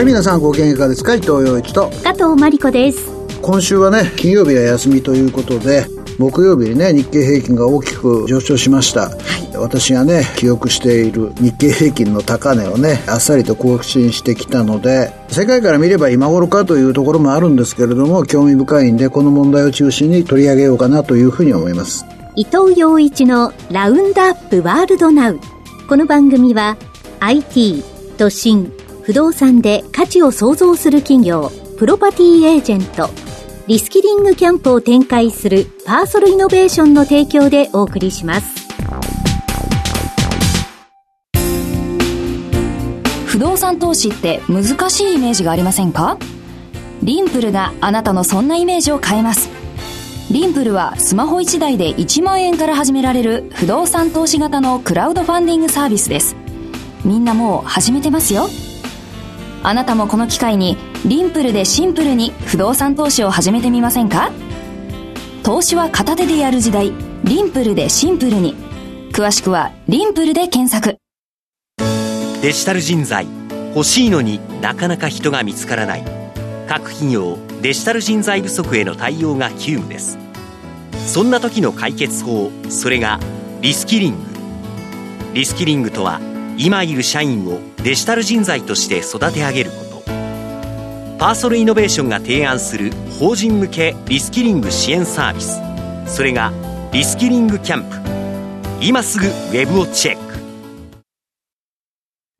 はい皆さんご機嫌いかがですか？伊藤洋一と。加藤真理子です。今週はね金曜日は休みということで木曜日にね日経平均が大きく上昇しました、はい、私がね記憶している日経平均の高値をねあっさりと更新してきたので世界から見れば今頃かというところもあるんですけれども興味深いんでこの問題を中心に取り上げようかなというふうに思います。伊藤洋一のラウンドアップワールドナウ。この番組は IT 都心不動産で価値を創造する企業、プロパティエージェント、リスキリングキャンプを展開するパーソルイノベーションの提供でお送りします。不動産投資って難しいイメージがありませんか？ Rimple があなたのそんなイメージを変えます。 Rimple はスマホ1台で1万円から始められる不動産投資型のクラウドファンディングサービスです。みんなもう始めてますよ。あなたもこの機会にリンプルでシンプルに不動産投資を始めてみませんか？投資は片手でやる時代。リンプルでシンプルに。詳しくはリンプルで検索。デジタル人材。欲しいのになかなか人が見つからない。各企業デジタル人材不足への対応が急務です。そんな時の解決法それがリスキリング。リスキリングとは今いる社員をデジタル人材として育て上げること。パーソルイノベーションが提案する法人向けリスキリング支援サービス。それがリスキリングキャンプ。今すぐウェブをチェック。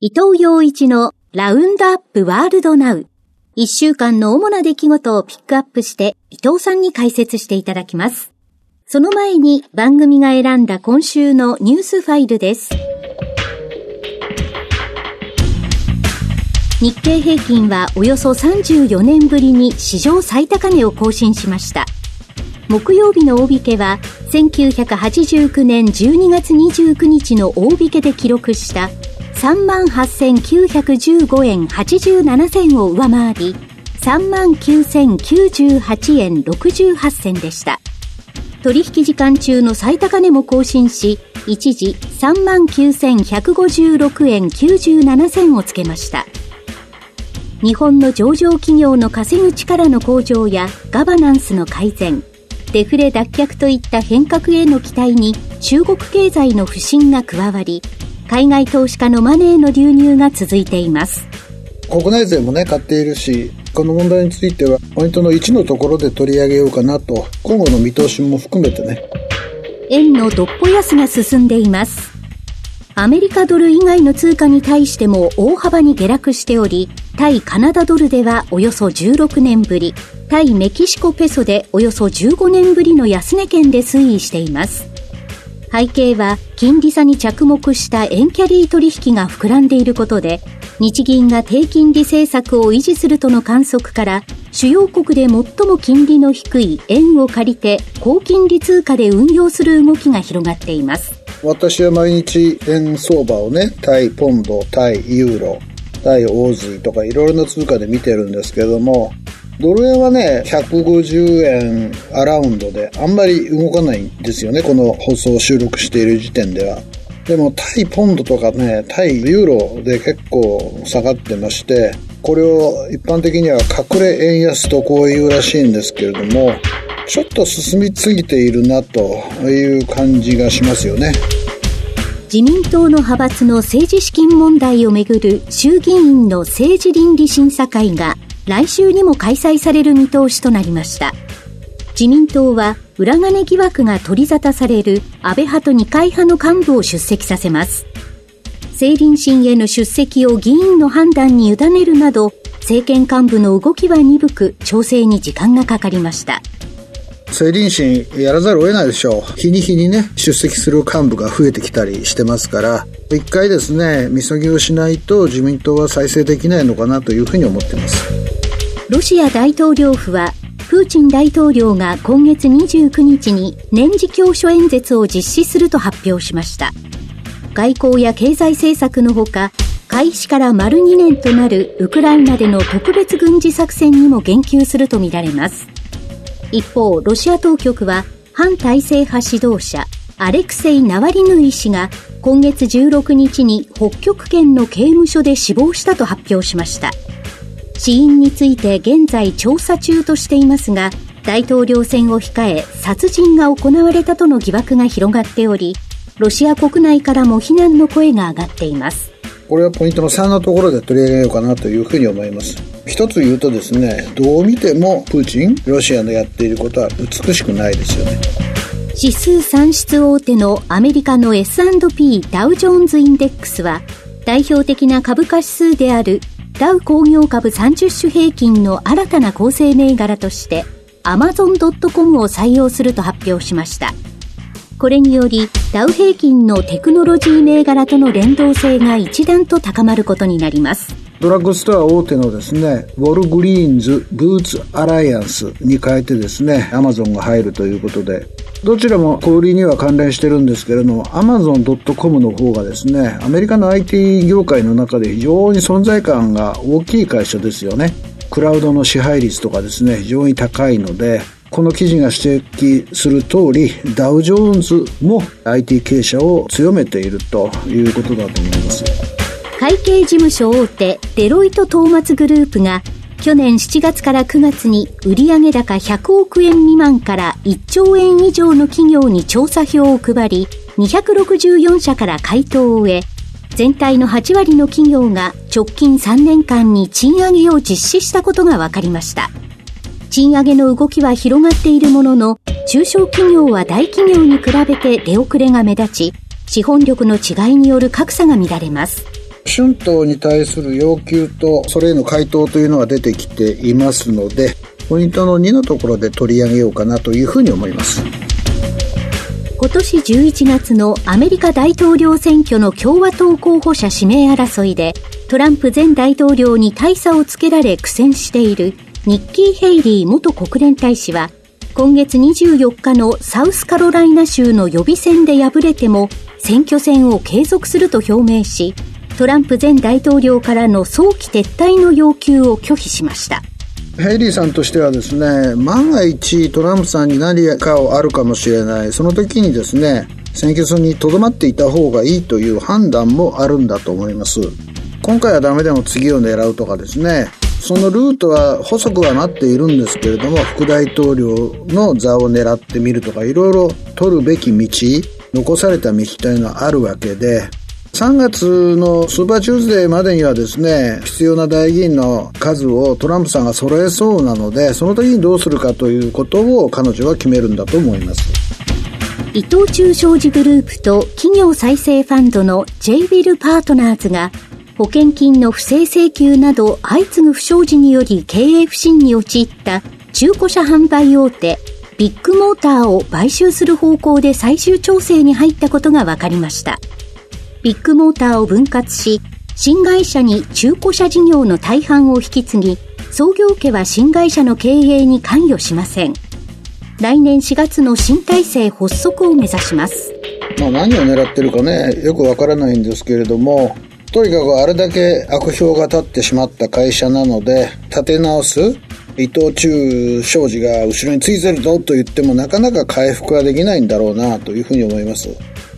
伊藤洋一のラウンドアップワールドナウ。一週間の主な出来事をピックアップして伊藤さんに解説していただきます。その前に番組が選んだ今週のニュースファイルです。日経平均はおよそ34年ぶりに史上最高値を更新しました。木曜日の大引けは1989年12月29日の大引けで記録した38,915円87銭を上回り39,098円68銭でした。取引時間中の最高値も更新し、一時39,156円97銭をつけました。日本の上場企業の稼ぐ力の向上やガバナンスの改善、デフレ脱却といった変革への期待に中国経済の不振が加わり、海外投資家のマネーの流入が続いています。国内税もね、買っているし、この問題については、ポイントの1のところで取り上げようかなと、今後の見通しも含めてね。円のどっぽ安が進んでいます。アメリカドル以外の通貨に対しても大幅に下落しており、対カナダドルではおよそ16年ぶり、対メキシコペソでおよそ15年ぶりの安値圏で推移しています。背景は金利差に着目した円キャリー取引が膨らんでいることで、日銀が低金利政策を維持するとの観測から、主要国で最も金利の低い円を借りて高金利通貨で運用する動きが広がっています。私は毎日円相場をね、対ポンド、対ユーロ、対オーズとかいろいろな通貨で見てるんですけども、ドル円はね、150円アラウンドであんまり動かないんですよね、この放送を収録している時点では。でも、対ポンドとかね、対ユーロで結構下がってまして、これを一般的には隠れ円安とこう言うらしいんですけれども、ちょっと進みすぎているなという感じがしますよね。自民党の派閥の政治資金問題をめぐる衆議院の政治倫理審査会が来週にも開催される見通しとなりました。自民党は裏金疑惑が取り沙汰される安倍派と二階派の幹部を出席させます。政倫審への出席を議員の判断に委ねるなど、政権幹部の動きは鈍く調整に時間がかかりました。政倫審やらざるを得ないでしょう。日に日にね、出席する幹部が増えてきたりしてますから、一回ですね、みそぎをしないと自民党は再生できないのかなというふうに思ってます。ロシア大統領府は、プーチン大統領が今月29日に年次教書演説を実施すると発表しました。外交や経済政策のほか、開始から丸2年となるウクライナでの特別軍事作戦にも言及するとみられます。一方、ロシア当局は反体制派指導者アレクセイ・ナワリヌイ氏が今月16日に北極圏の刑務所で死亡したと発表しました。死因について現在調査中としていますが、大統領選を控え殺人が行われたとの疑惑が広がっており、ロシア国内からも非難の声が上がっています。これはポイントの3のところで取り上げようかなというふうに思います。一つ言うとですね、どう見てもプーチン、ロシアのやっていることは美しくないですよね。指数算出大手のアメリカの S&P ダウジョーンズインデックスは代表的な株価指数であるダウ工業株30種平均の新たな構成銘柄として Amazon.com を採用すると発表しました。これにより、ダウ平均のテクノロジー銘柄との連動性が一段と高まることになります。ドラッグストア大手のですね、ウォルグリーンズブーツアライアンスに変えてですね、アマゾンが入るということで、どちらも小売りには関連してるんですけれども、アマゾン .com の方がですね、アメリカの IT 業界の中で非常に存在感が大きい会社ですよね。クラウドの支配率とかですね、非常に高いので、この記事が指摘する通り、ダウジョーンズも IT 経営者を強めているということだと思います。会計事務所大手デロイトトーマツグループが去年7月から9月に売上高100億円未満から1兆円以上の企業に調査票を配り、264社から回答を終え、全体の8割の企業が直近3年間に賃上げを実施したことが分かりました。賃上げの動きは広がっているものの、中小企業は大企業に比べて出遅れが目立ち、資本力の違いによる格差が見られます。春闘に対する要求と、それへの回答というのが出てきていますので、ポイントの2のところで取り上げようかなというふうに思います。今年11月のアメリカ大統領選挙の共和党候補者指名争いで、トランプ前大統領に大差をつけられ苦戦しているニッキー・ヘイリー元国連大使は、今月24日のサウスカロライナ州の予備選で敗れても、選挙戦を継続すると表明し、トランプ前大統領からの早期撤退の要求を拒否しました。ヘイリーさんとしてはですね、万が一トランプさんに何かをあるかもしれない、その時にですね、選挙戦にとどまっていた方がいいという判断もあるんだと思います。今回はダメでも次を狙うとかですね、そのルートは細くはなっているんですけれども、副大統領の座を狙ってみるとか、いろいろ取るべき道、残された道というのはあるわけで、3月のスーパーチューズデーまでにはですね、必要な代議員の数をトランプさんが揃えそうなので、その時にどうするかということを彼女は決めるんだと思います。伊藤忠商事グループと企業再生ファンドの J ビルパートナーズが保険金の不正請求など相次ぐ不祥事により経営不振に陥った中古車販売大手ビッグモーターを買収する方向で最終調整に入ったことが分かりました。ビッグモーターを分割し、新会社に中古車事業の大半を引き継ぎ、創業家は新会社の経営に関与しません。来年4月の新体制発足を目指します。まあ何を狙ってるかね、よくわからないんですけれども、とにかくあれだけ悪評が立ってしまった会社なので、立て直す伊藤忠商事が後ろについてるぞと言ってもなかなか回復はできないんだろうなというふうに思います。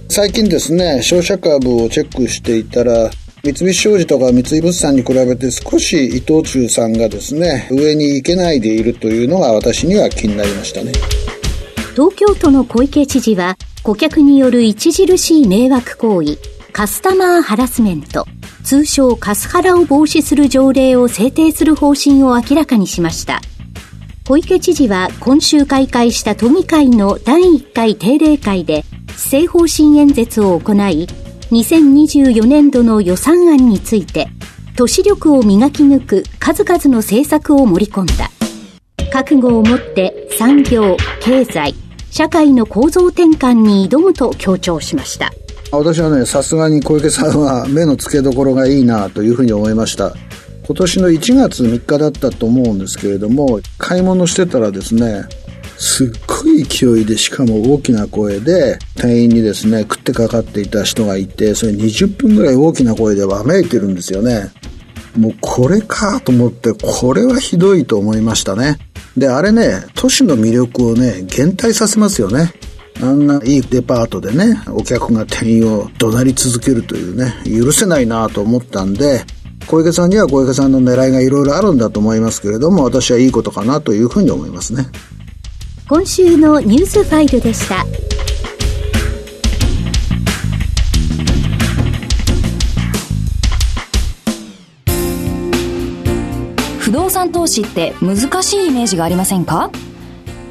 最近ですね、商社株をチェックしていたら、三菱商事とか三井物産に比べて少し伊藤忠さんがですね、上に行けないでいるというのが私には気になりましたね。東京都の小池知事は、顧客による著しい迷惑行為、カスタマーハラスメント、通称カスハラを防止する条例を制定する方針を明らかにしました。小池知事は今週開会した都議会の第1回定例会で施政方針演説を行い、2024年度の予算案について、都市力を磨き抜く数々の政策を盛り込んだ。覚悟を持って産業、経済、社会の構造転換に挑むと強調しました。私はね、さすがに小池さんは目の付けどころがいいなというふうに思いました。今年の1月3日だったと思うんですけれども、買い物してたらですね、すっごい勢いで、しかも大きな声で、店員にですね、食ってかかっていた人がいて、それ20分ぐらい大きな声でわめいてるんですよね。もうこれかと思って、これはひどいと思いましたね。で、あれね、都市の魅力をね、減退させますよね。あんないいデパートでね、お客が店員を怒鳴り続けるというね、許せないなと思ったんで、小池さんには小池さんの狙いがいろいろあるんだと思いますけれども、私はいいことかなというふうに思いますね。今週のニュースファイルでした。不動産投資って難しいイメージがありませんか？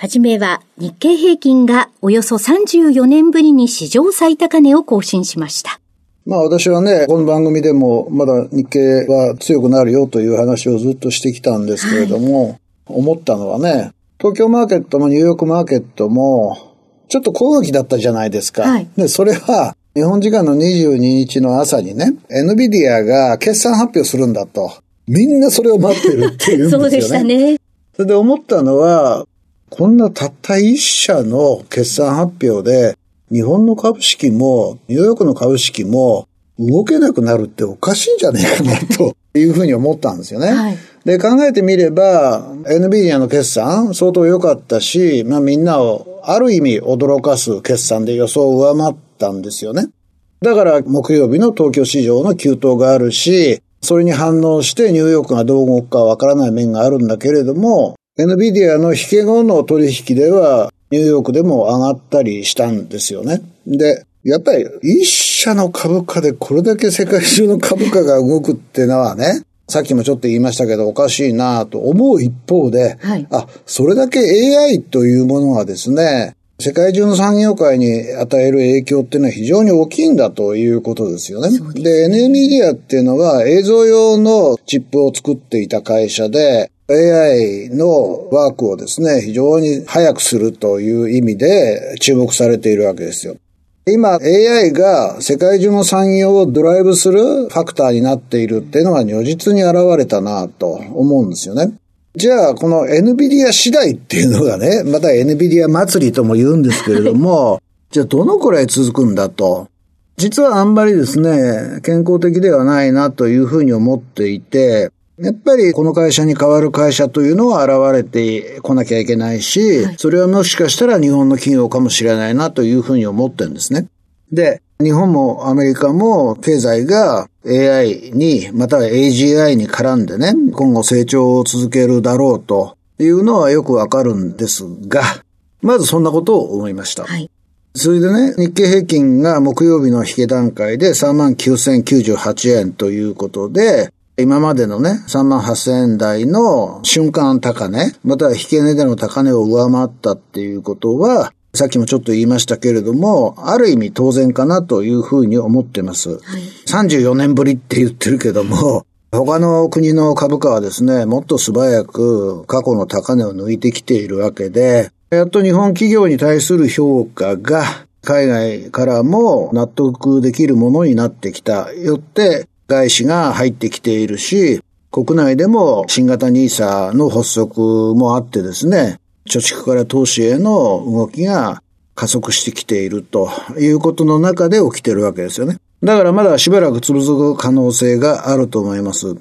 はじめは日経平均がおよそ34年ぶりに史上最高値を更新しました。まあ私はね、この番組でもまだ日経は強くなるよという話をずっとしてきたんですけれども、はい、思ったのはね、東京マーケットもニューヨークマーケットも、ちょっと小気だったじゃないですか。はい、で、それは、日本時間の22日の朝にね、NVIDIA が決算発表するんだと。みんなそれを待ってるっていうんですよね。そうでしたね。それで思ったのは、こんなたった一社の決算発表で、日本の株式も、ニューヨークの株式も、動けなくなるっておかしいんじゃねえかな、というふうに思ったんですよね。はい、で、考えてみれば、NVIDIA の決算、相当良かったし、まあみんなを、ある意味驚かす決算で予想を上回ったんですよね。だから、木曜日の東京市場の急騰があるし、それに反応してニューヨークがどう動くかわからない面があるんだけれども、NVIDIA の引け後の取引では、ニューヨークでも上がったりしたんですよね。で、やっぱり一社の株価でこれだけ世界中の株価が動くってのはね、さっきもちょっと言いましたけどおかしいなと思う一方で、はい、あ、それだけ AI というものがですね、世界中の産業界に与える影響っていうのは非常に大きいんだということですよね。で、NVIDIA っていうのは映像用のチップを作っていた会社で、AI のワークをですね、非常に早くするという意味で注目されているわけですよ。今 AI が世界中の産業をドライブするファクターになっているっていうのが如実に現れたなと思うんですよね。じゃあ、この NVIDIA 次第っていうのがね、また NVIDIA 祭りとも言うんですけれども、じゃあどのくらい続くんだと。実はあんまりですね、健康的ではないなというふうに思っていて、やっぱりこの会社に代わる会社というのは現れてこなきゃいけないし、それはもしかしたら日本の企業かもしれないなというふうに思ってるんですね。で、日本もアメリカも経済が AI に、または AGI に絡んでね、今後成長を続けるだろうというのはよくわかるんですが、まずそんなことを思いました。はい、それでね、日経平均が木曜日の引け段階で39,098円ということで、今までのね、3万8000円台の瞬間高値、または引け値での高値を上回ったっていうことは、さっきもちょっと言いましたけれども、ある意味当然かなというふうに思ってます。はい、34年ぶりって言ってるけども、他の国の株価はですね、もっと素早く過去の高値を抜いてきているわけで、やっと日本企業に対する評価が海外からも納得できるものになってきた。よって、外資が入ってきているし、国内でも新型 NISA の発足もあってですね、貯蓄から投資への動きが加速してきているということの中で起きてるわけですよね。だからまだしばらく続く可能性があると思います。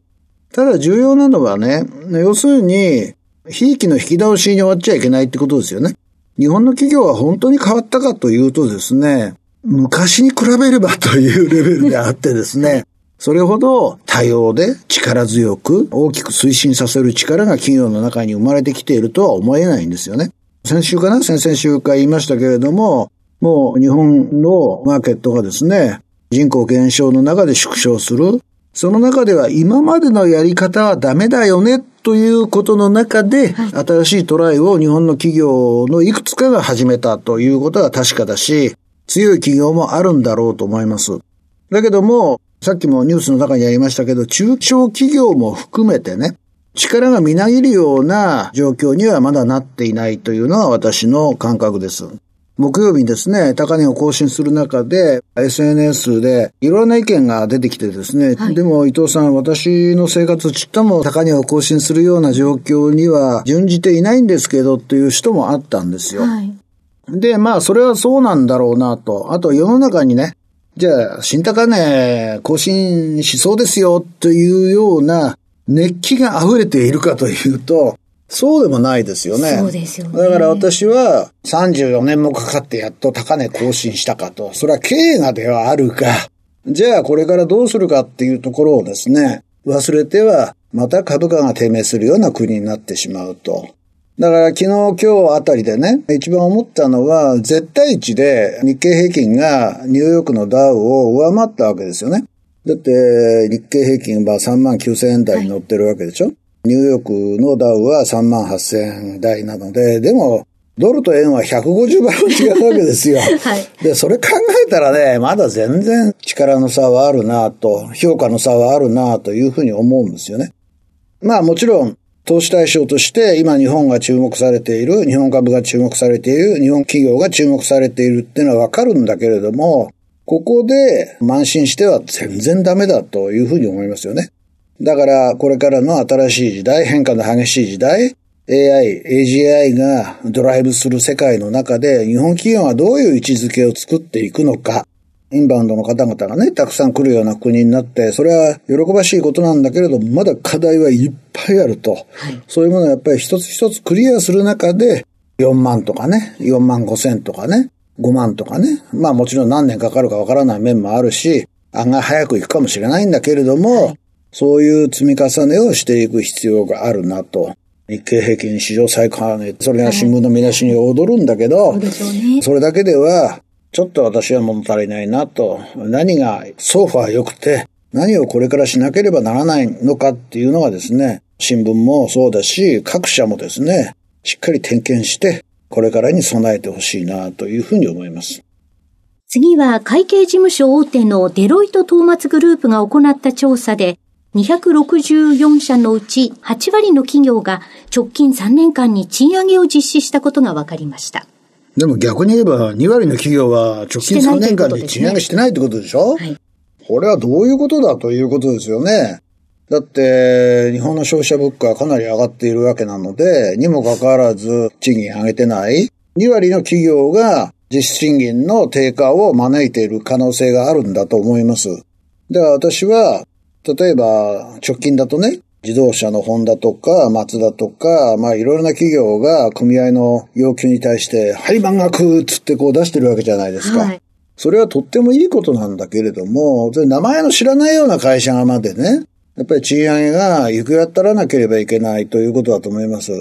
ただ重要なのはね、要するに、ひいきの引き倒しに終わっちゃいけないってことですよね。日本の企業は本当に変わったかというとですね、昔に比べればというレベルであってですね、それほど多様で力強く大きく推進させる力が企業の中に生まれてきているとは思えないんですよね。先週かな？先々週か言いましたけれども、もう日本のマーケットがですね、人口減少の中で縮小する。その中では今までのやり方はダメだよね？ということの中で、新しいトライを日本の企業のいくつかが始めたということは確かだし、強い企業もあるんだろうと思います。だけども、さっきもニュースの中にありましたけど、中小企業も含めてね、力がみなぎるような状況にはまだなっていないというのが私の感覚です。木曜日にですね、高値を更新する中で、SNS でいろんな意見が出てきてですね、はい、でも伊藤さん、私の生活ちっとも高値を更新するような状況には準じていないんですけどっていう人もあったんですよ。はい、で、まあ、それはそうなんだろうなと。あと、世の中にね、じゃあ、新高値更新しそうですよというような熱気が溢れているかというと、そうでもないですよね。そうですよね。だから私は34年もかかってやっと高値更新したかと。それは経営がではあるが、じゃあこれからどうするかっていうところをですね、忘れてはまた株価が低迷するような国になってしまうと。だから昨日今日あたりでね、一番思ったのは絶対値で日経平均がニューヨークのダウを上回ったわけですよね。だって日経平均は3万9000円台に乗ってるわけでしょ、はいニューヨークのダウは3万8000円台なので、でも、ドルと円は150倍も違うわけですよ。はい。で、それ考えたらね、まだ全然力の差はあるなと、評価の差はあるなというふうに思うんですよね。まあもちろん、投資対象として今日本が注目されている、日本株が注目されている、日本企業が注目されているっていうのはわかるんだけれども、ここで慢心しては全然ダメだというふうに思いますよね。だから、これからの新しい時代、変化の激しい時代、AI、AGI がドライブする世界の中で、日本企業はどういう位置づけを作っていくのか、インバウンドの方々がね、たくさん来るような国になって、それは喜ばしいことなんだけれども、まだ課題はいっぱいあると。はい、そういうものをやっぱり一つ一つクリアする中で、4万とかね、4万5千とかね、5万とかね。まあもちろん何年かかるかわからない面もあるし、案外早く行くかもしれないんだけれども、はいそういう積み重ねをしていく必要があるなと。日経平均史上最高値、それが新聞の見出しに踊るんだけど、はいそそれだけでは、ちょっと私は物足りないなと。何がソファー良くて、何をこれからしなければならないのかっていうのがですね、新聞もそうだし、各社もですね、しっかり点検して、これからに備えてほしいなというふうに思います。次は会計事務所大手のデロイト・トーマツグループが行った調査で、264社のうち8割の企業が直近3年間に賃上げを実施したことが分かりました。でも逆に言えば2割の企業は直近3年間に賃上げしてないってことでしょ？はい。これはどういうことだということですよね。だって、日本の消費者物価はかなり上がっているわけなので、にもかかわらず賃金上げてない。2割の企業が実質賃金の低下を招いている可能性があるんだと思います。では私は例えば、直近だとね、自動車のホンダとか、マツダとか、まあいろいろな企業が組合の要求に対して、はい、満額つってこう出してるわけじゃないですか。はい、それはとってもいいことなんだけれども、名前の知らないような会社がまでね、やっぱり賃上げが行くやったらなければいけないということだと思います。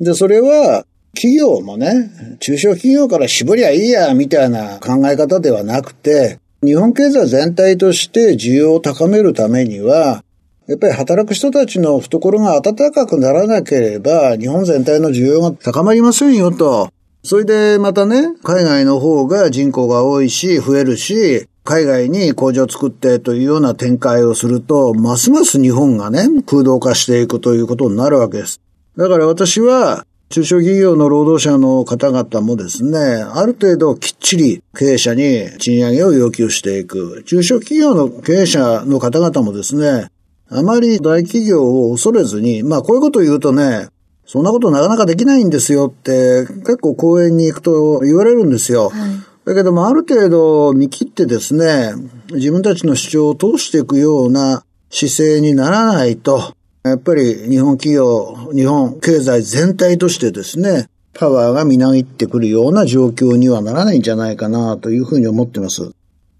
で、それは、企業もね、中小企業から絞りゃいいや、みたいな考え方ではなくて、日本経済全体として需要を高めるためには、やっぱり働く人たちの懐が暖かくならなければ、日本全体の需要が高まりませんよと。それでまたね、海外の方が人口が多いし、増えるし、海外に工場を作ってというような展開をすると、ますます日本がね、空洞化していくということになるわけです。だから私は、中小企業の労働者の方々もですね、ある程度きっちり経営者に賃上げを要求していく。中小企業の経営者の方々もですね、あまり大企業を恐れずに、まあこういうことを言うとね、そんなことなかなかできないんですよって結構講演に行くと言われるんですよ。はいだけどもある程度見切ってですね、自分たちの主張を通していくような姿勢にならないと、やっぱり日本企業、日本経済全体としてですね、パワーがみなぎってくるような状況にはならないんじゃないかなというふうに思ってます。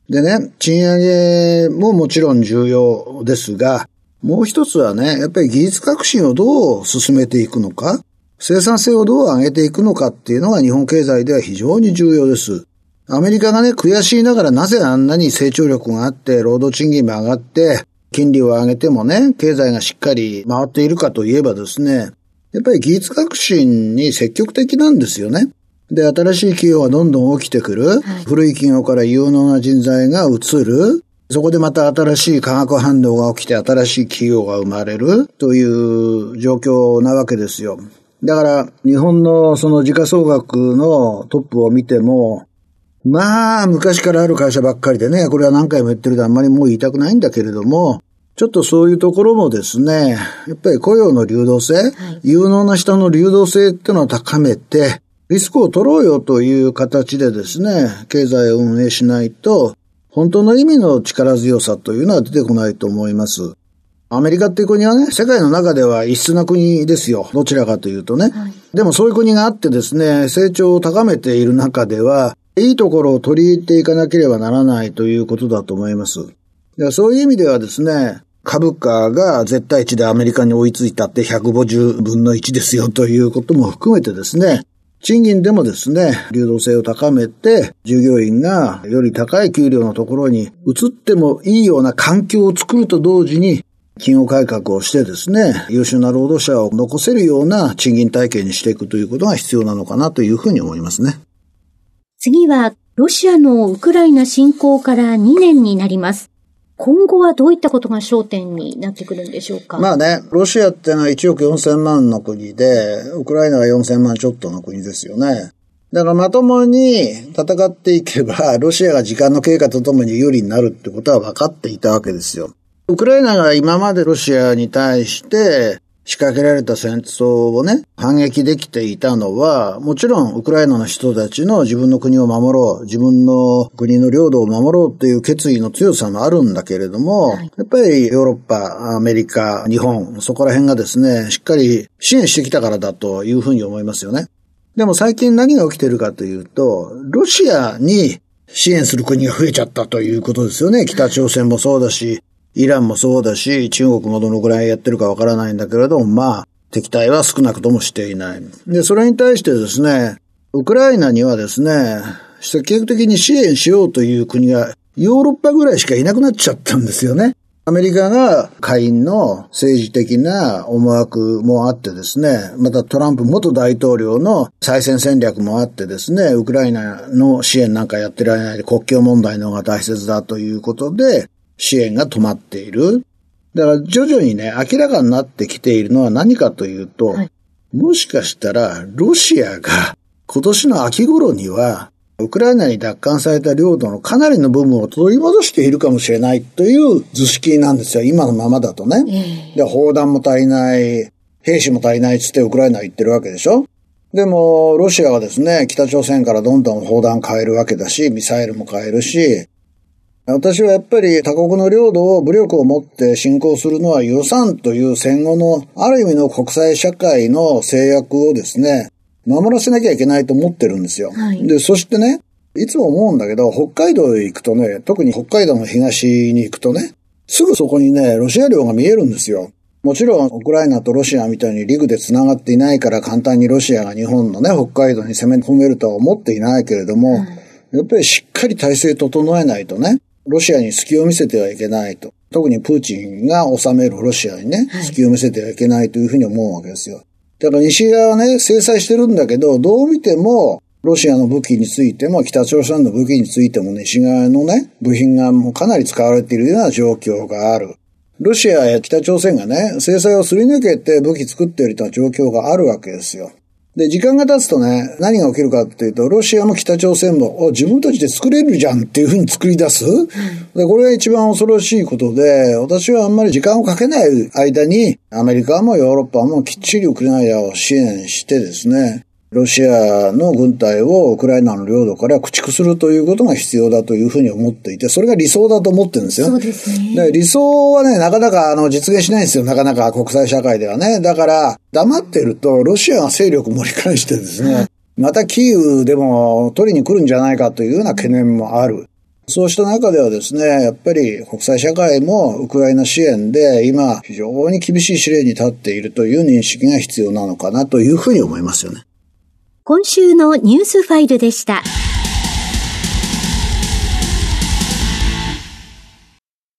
でね、賃上げももちろん重要ですが、もう一つはね、やっぱり技術革新をどう進めていくのか、生産性をどう上げていくのかっていうのが日本経済では非常に重要です。アメリカがね、悔しいながらなぜあんなに成長力があって、労働賃金も上がって、金利を上げてもね、経済がしっかり回っているかといえばですね、やっぱり技術革新に積極的なんですよね。で、新しい企業がどんどん起きてくる。はい、古い企業から有能な人材が移る。そこでまた新しい化学反応が起きて新しい企業が生まれるという状況なわけですよ。だから、日本のその時価総額のトップを見ても、まあ、昔からある会社ばっかりでね、これは何回も言ってるであんまりもう言いたくないんだけれども、ちょっとそういうところもですね、やっぱり雇用の流動性、はい、有能な人の流動性っていうのを高めて、リスクを取ろうよという形でですね、経済を運営しないと、本当の意味の力強さというのは出てこないと思います。アメリカっていう国はね、世界の中では異質な国ですよ。どちらかというとね。はい、でもそういう国があってですね、成長を高めている中では、いいところを取り入れていかなければならないということだと思います。そういう意味ではですね、株価が絶対値でアメリカに追いついたって150分の1ですよということも含めてですね、賃金でもですね、流動性を高めて、従業員がより高い給料のところに移ってもいいような環境を作ると同時に、企業改革をしてですね、優秀な労働者を残せるような賃金体系にしていくということが必要なのかなというふうに思いますね。次は、ロシアのウクライナ侵攻から2年になります。今後はどういったことが焦点になってくるんでしょうか？まあね、ロシアってのは1億4000万の国で、ウクライナは4000万ちょっとの国ですよね。だからまともに戦っていけば、ロシアが時間の経過とともに有利になるってことは分かっていたわけですよ。ウクライナが今までロシアに対して仕掛けられた戦争をね、反撃できていたのは、もちろんウクライナの人たちの自分の国を守ろう、自分の国の領土を守ろうっていう決意の強さもあるんだけれども、はい、やっぱりヨーロッパ、アメリカ、日本、そこら辺がですね、しっかり支援してきたからだというふうに思いますよね。でも最近何が起きてるかというと、ロシアに支援する国が増えちゃったということですよね。北朝鮮もそうだし、イランもそうだし、中国もどのくらいやってるかわからないんだけれども、まあ、敵対は少なくともしていない。で、それに対してですね、ウクライナにはですね、積極的に支援しようという国がヨーロッパぐらいしかいなくなっちゃったんですよね。アメリカが下院の政治的な思惑もあってですね、またトランプ元大統領の再選戦略もあってですね、ウクライナの支援なんかやってられないで国境問題の方が大切だということで、支援が止まっている。だから徐々にね、明らかになってきているのは何かというと、はい、もしかしたらロシアが今年の秋頃には、ウクライナに奪還された領土のかなりの部分を取り戻しているかもしれないという図式なんですよ。今のままだとね。で、砲弾も足りない、兵士も足りないっつってウクライナは言ってるわけでしょでも、ロシアはですね、北朝鮮からどんどん砲弾変えるわけだし、ミサイルも変えるし、私はやっぱり他国の領土を武力を持って侵攻するのは予算という戦後のある意味の国際社会の制約をですね、守らせなきゃいけないと思ってるんですよ。はい、で、そしてね、いつも思うんだけど、北海道へ行くとね、特に北海道の東に行くとね、すぐそこにね、ロシア領が見えるんですよ。もちろん、ウクライナとロシアみたいに陸で繋がっていないから簡単にロシアが日本のね、北海道に攻め込めるとは思っていないけれども、はい、やっぱりしっかり体制整えないとね、ロシアに隙を見せてはいけないと。特にプーチンが治めるロシアにね、隙を見せてはいけないというふうに思うわけですよ。だから西側はね、制裁してるんだけど、どう見ても、ロシアの武器についても、北朝鮮の武器についても西側のね、部品がもうかなり使われているような状況がある。ロシアや北朝鮮がね、制裁をすり抜けて武器作っているという状況があるわけですよ。で、時間が経つとね、何が起きるかっていうと、ロシアも北朝鮮も、自分たちで作れるじゃんっていうふうに作り出す。で、これが一番恐ろしいことで、私はあんまり時間をかけない間に、アメリカもヨーロッパもきっちりウクライナを支援してですね、ロシアの軍隊をウクライナの領土から駆逐するということが必要だというふうに思っていて、それが理想だと思ってるんですよ。そうですね。で理想はね、なかなかあの実現しないんですよ。なかなか国際社会ではね。だから、黙ってると、ロシアが勢力盛り返してですね、またキーウでも取りに来るんじゃないかというような懸念もある。そうした中ではですね、やっぱり国際社会もウクライナ支援で今非常に厳しい試練に立っているという認識が必要なのかなというふうに思いますよね。今週のニュースファイルでした。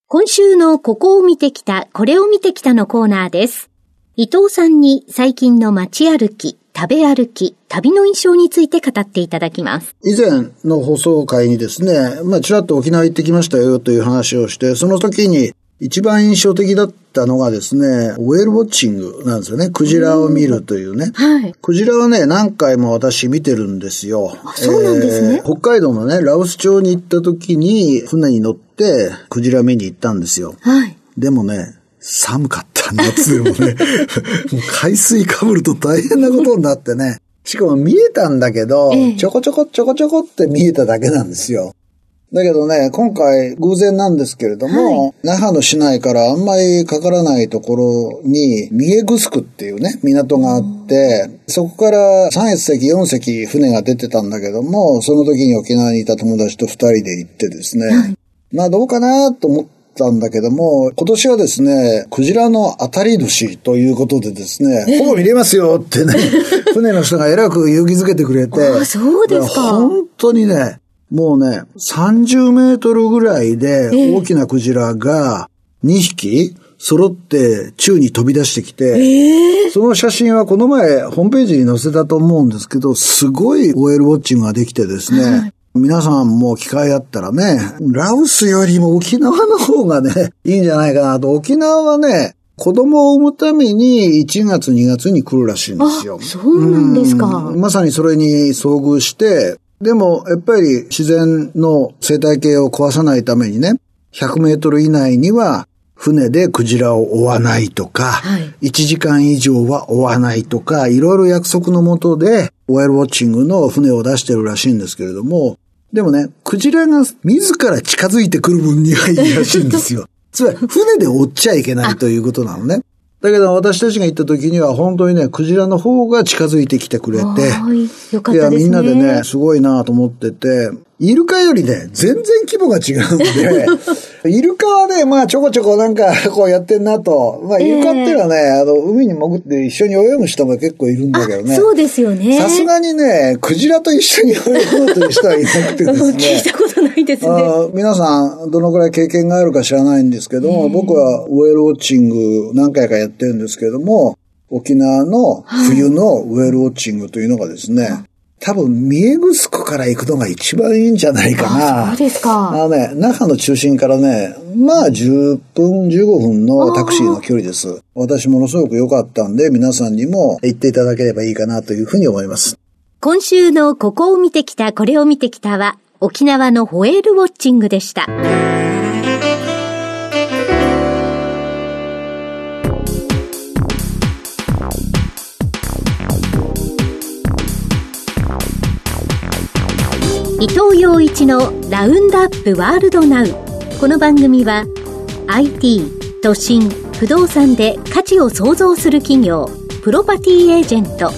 今週のここを見てきた、これを見てきたのコーナーです。伊藤さんに最近の街歩き、食べ歩き、旅の印象について語っていただきます。以前の放送会にですね、まあ、ちらっと沖縄行ってきましたよという話をして、その時に一番印象的だっったのがですね、ウェルウォッチングなんですよね。クジラを見るというね。はい。クジラはね、何回も私見てるんですよ。そうなんですねえー北海道のね、羅臼町に行った時に、船に乗って、クジラ見に行ったんですよ。はい。でもね、寒かった、夏でもね。もう海水かぶると大変なことになってね。しかも見えたんだけど、ええちょこちょこちょこちょこって見えただけなんですよ。だけどね、今回偶然なんですけれども、那覇の市内からあんまりかからないところに、三重城っていうね、港があって、そこから3隻4隻船が出てたんだけども、その時に沖縄にいた友達と2人で行ってですね、まあどうかなと思ったんだけども、今年はですね、クジラの当たり年ということでですね、ほぼ見れますよってね、船の人が偉く勇気づけてくれて、あそうですか。本当にね、もうね、30メートルぐらいで大きなクジラが2匹揃って宙に飛び出してきて、その写真はこの前ホームページに載せたと思うんですけど、すごい OL ウォッチングができてですね、皆さんも機会あったらね、ラオスよりも沖縄の方がね、いいんじゃないかなと。沖縄はね、子供を産むために1月2月に来るらしいんですよ。そうなんですか。うんまさにそれに遭遇して、でもやっぱり自然の生態系を壊さないためにね、100メートル以内には船でクジラを追わないとか、はい1時間以上は追わないとか、いろいろ約束のもとで、ウェルウォッチングの船を出してるらしいんですけれども、でもね、クジラが自ら近づいてくる分にはいいらしいんですよ。つまり、船で追っちゃいけないということなのね。だけど私たちが行った時には本当にね、クジラの方が近づいてきてくれて、はい。よかっいや。みんなでね、すごいなと思ってて、イルカよりね、全然規模が違うんで、イルカはね、まあちょこちょこなんかこうやってんなと。まあイルカっていうのはね、あの、海に潜って一緒に泳ぐ人も結構いるんだけどね。そうですよね。さすがにね、クジラと一緒に泳ぐという人はいなくてです 聞いね。たことないですね。皆さん、どのくらい経験があるか知らないんですけども、僕はウェルウォッチング何回かやってるんですけども、沖縄の冬のウェルウォッチングというのがですね、多分、三重城から行くのが一番いいんじゃないかな。そうですか。あのね、那覇の中心からね、まあ10分、15分のタクシーの距離です。私ものすごく良かったんで、皆さんにも行っていただければいいかなというふうに思います。今週のここを見てきた、これを見てきたは、沖縄のホエールウォッチングでした。伊藤洋一のラウンドアップワールドナウ。この番組は IT、都心、不動産で価値を創造する企業、プロパティエージェント、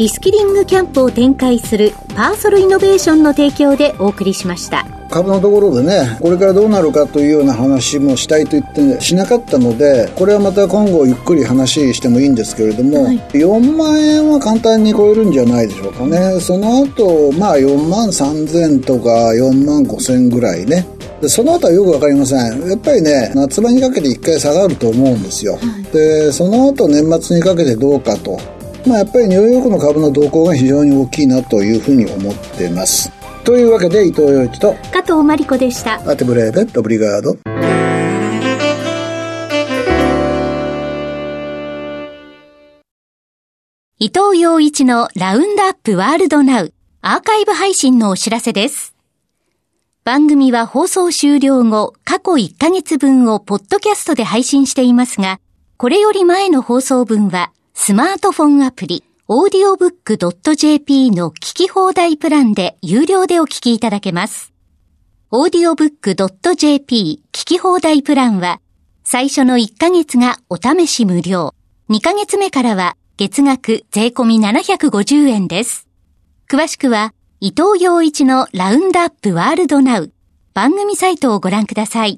リスキリングキャンプを展開するパーソルイノベーションの提供でお送りしました。株のところでね、これからどうなるかというような話もしたいと言ってしなかったので、これはまた今後ゆっくり話してもいいんですけれども、はい4万円は簡単に超えるんじゃないでしょうかね。その後、まあ4万3000とか4万5000ぐらいね。でその後はよくわかりません。やっぱりね、夏場にかけて一回下がると思うんですよ。で、その後年末にかけてどうかと。まあやっぱりニューヨークの株の動向が非常に大きいなというふうに思っています。というわけで伊藤洋一と加藤真理子でした。アテブレーベ、オブリガード。伊藤洋一のラウンドアップワールドナウアーカイブ配信のお知らせです。番組は放送終了後、過去1ヶ月分をポッドキャストで配信していますが、これより前の放送分はスマートフォンアプリ、audiobook.jp の聞き放題プランで有料でお聞きいただけます。audiobook.jp 聞き放題プランは、最初の1ヶ月がお試し無料。2ヶ月目からは月額税込み750円です。詳しくは、伊藤洋一のラウンドアップワールドナウ番組サイトをご覧ください。